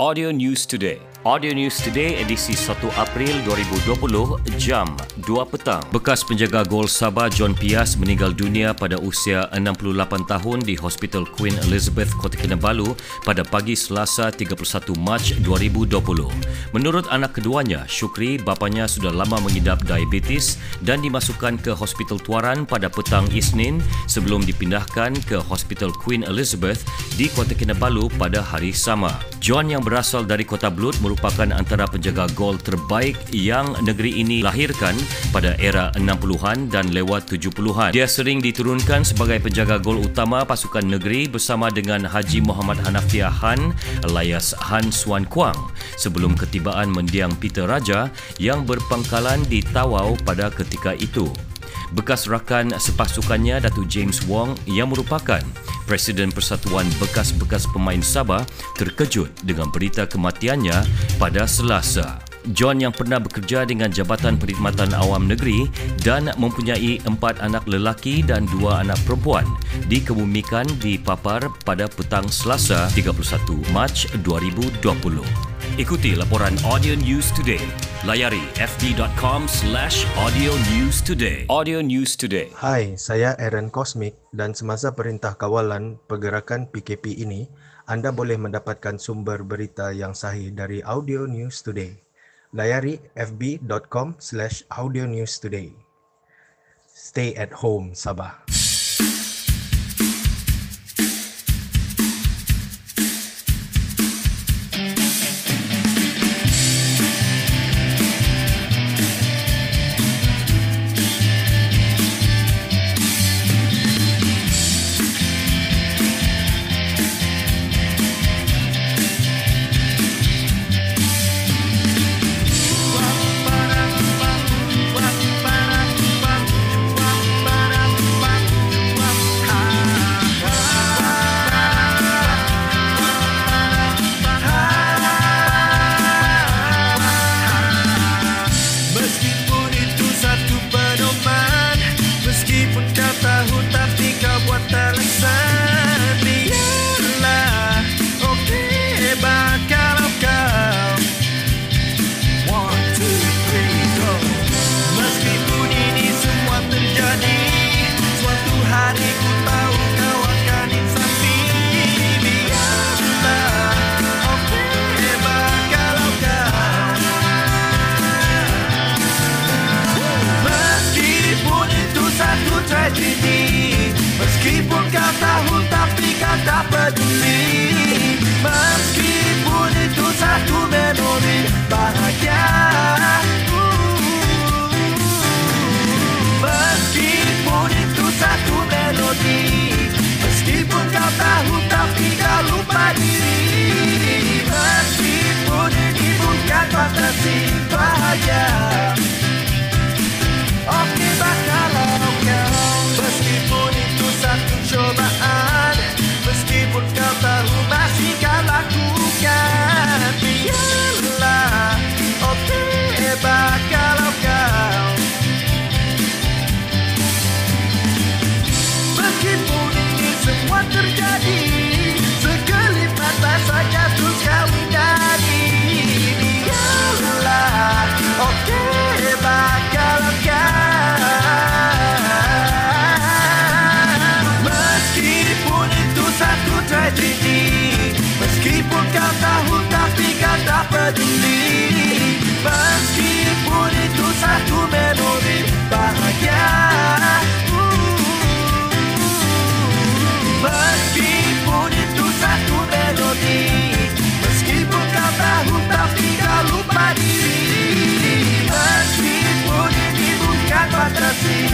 Audio News Today. Audio News Today edisi 1 April 2020 jam 2 petang. Bekas penjaga gol Sabah John Pias meninggal dunia pada usia 68 tahun di Hospital Queen Elizabeth Kota Kinabalu pada pagi Selasa 31 Mac 2020. Menurut anak keduanya, Syukri bapanya sudah lama mengidap diabetes dan dimasukkan ke Hospital Tuaran pada petang Isnin sebelum dipindahkan ke Hospital Queen Elizabeth di Kota Kinabalu pada hari sama. John yang berasal dari Kota Blut merupakan antara penjaga gol terbaik yang negeri ini lahirkan pada era 60-an dan lewat 70-an. Dia sering diturunkan sebagai penjaga gol utama pasukan negeri bersama dengan Haji Muhammad Hanafiah Han alias Han Swan Kuang sebelum ketibaan mendiang Peter Raja yang berpangkalan di Tawau pada ketika itu bekas rakan sepasukannya Datuk James Wong yang merupakan Presiden Persatuan Bekas-Bekas Pemain Sabah terkejut dengan berita kematiannya pada Selasa. John yang pernah bekerja dengan Jabatan Perkhidmatan Awam Negeri dan mempunyai empat anak lelaki dan dua anak perempuan dikebumikan di Papar pada petang Selasa 31 Mac 2020. Ikuti laporan Audio News Today. Layari fb.com slash audio news today. Audio News Today. Hai, saya Aaron Cosmic dan semasa perintah kawalan pergerakan PKP ini, anda boleh mendapatkan sumber berita yang sahih dari Audio News Today layari fb.com slash audio news today. Stay at home, Sabah. Si vaya Pirata, ruta, picata, peduli Meskipun itu satu melodi bahagia Meskipun itu satu melodi ruta fica tahu tapi kau lupa diri Meskipun ini bukan fantasi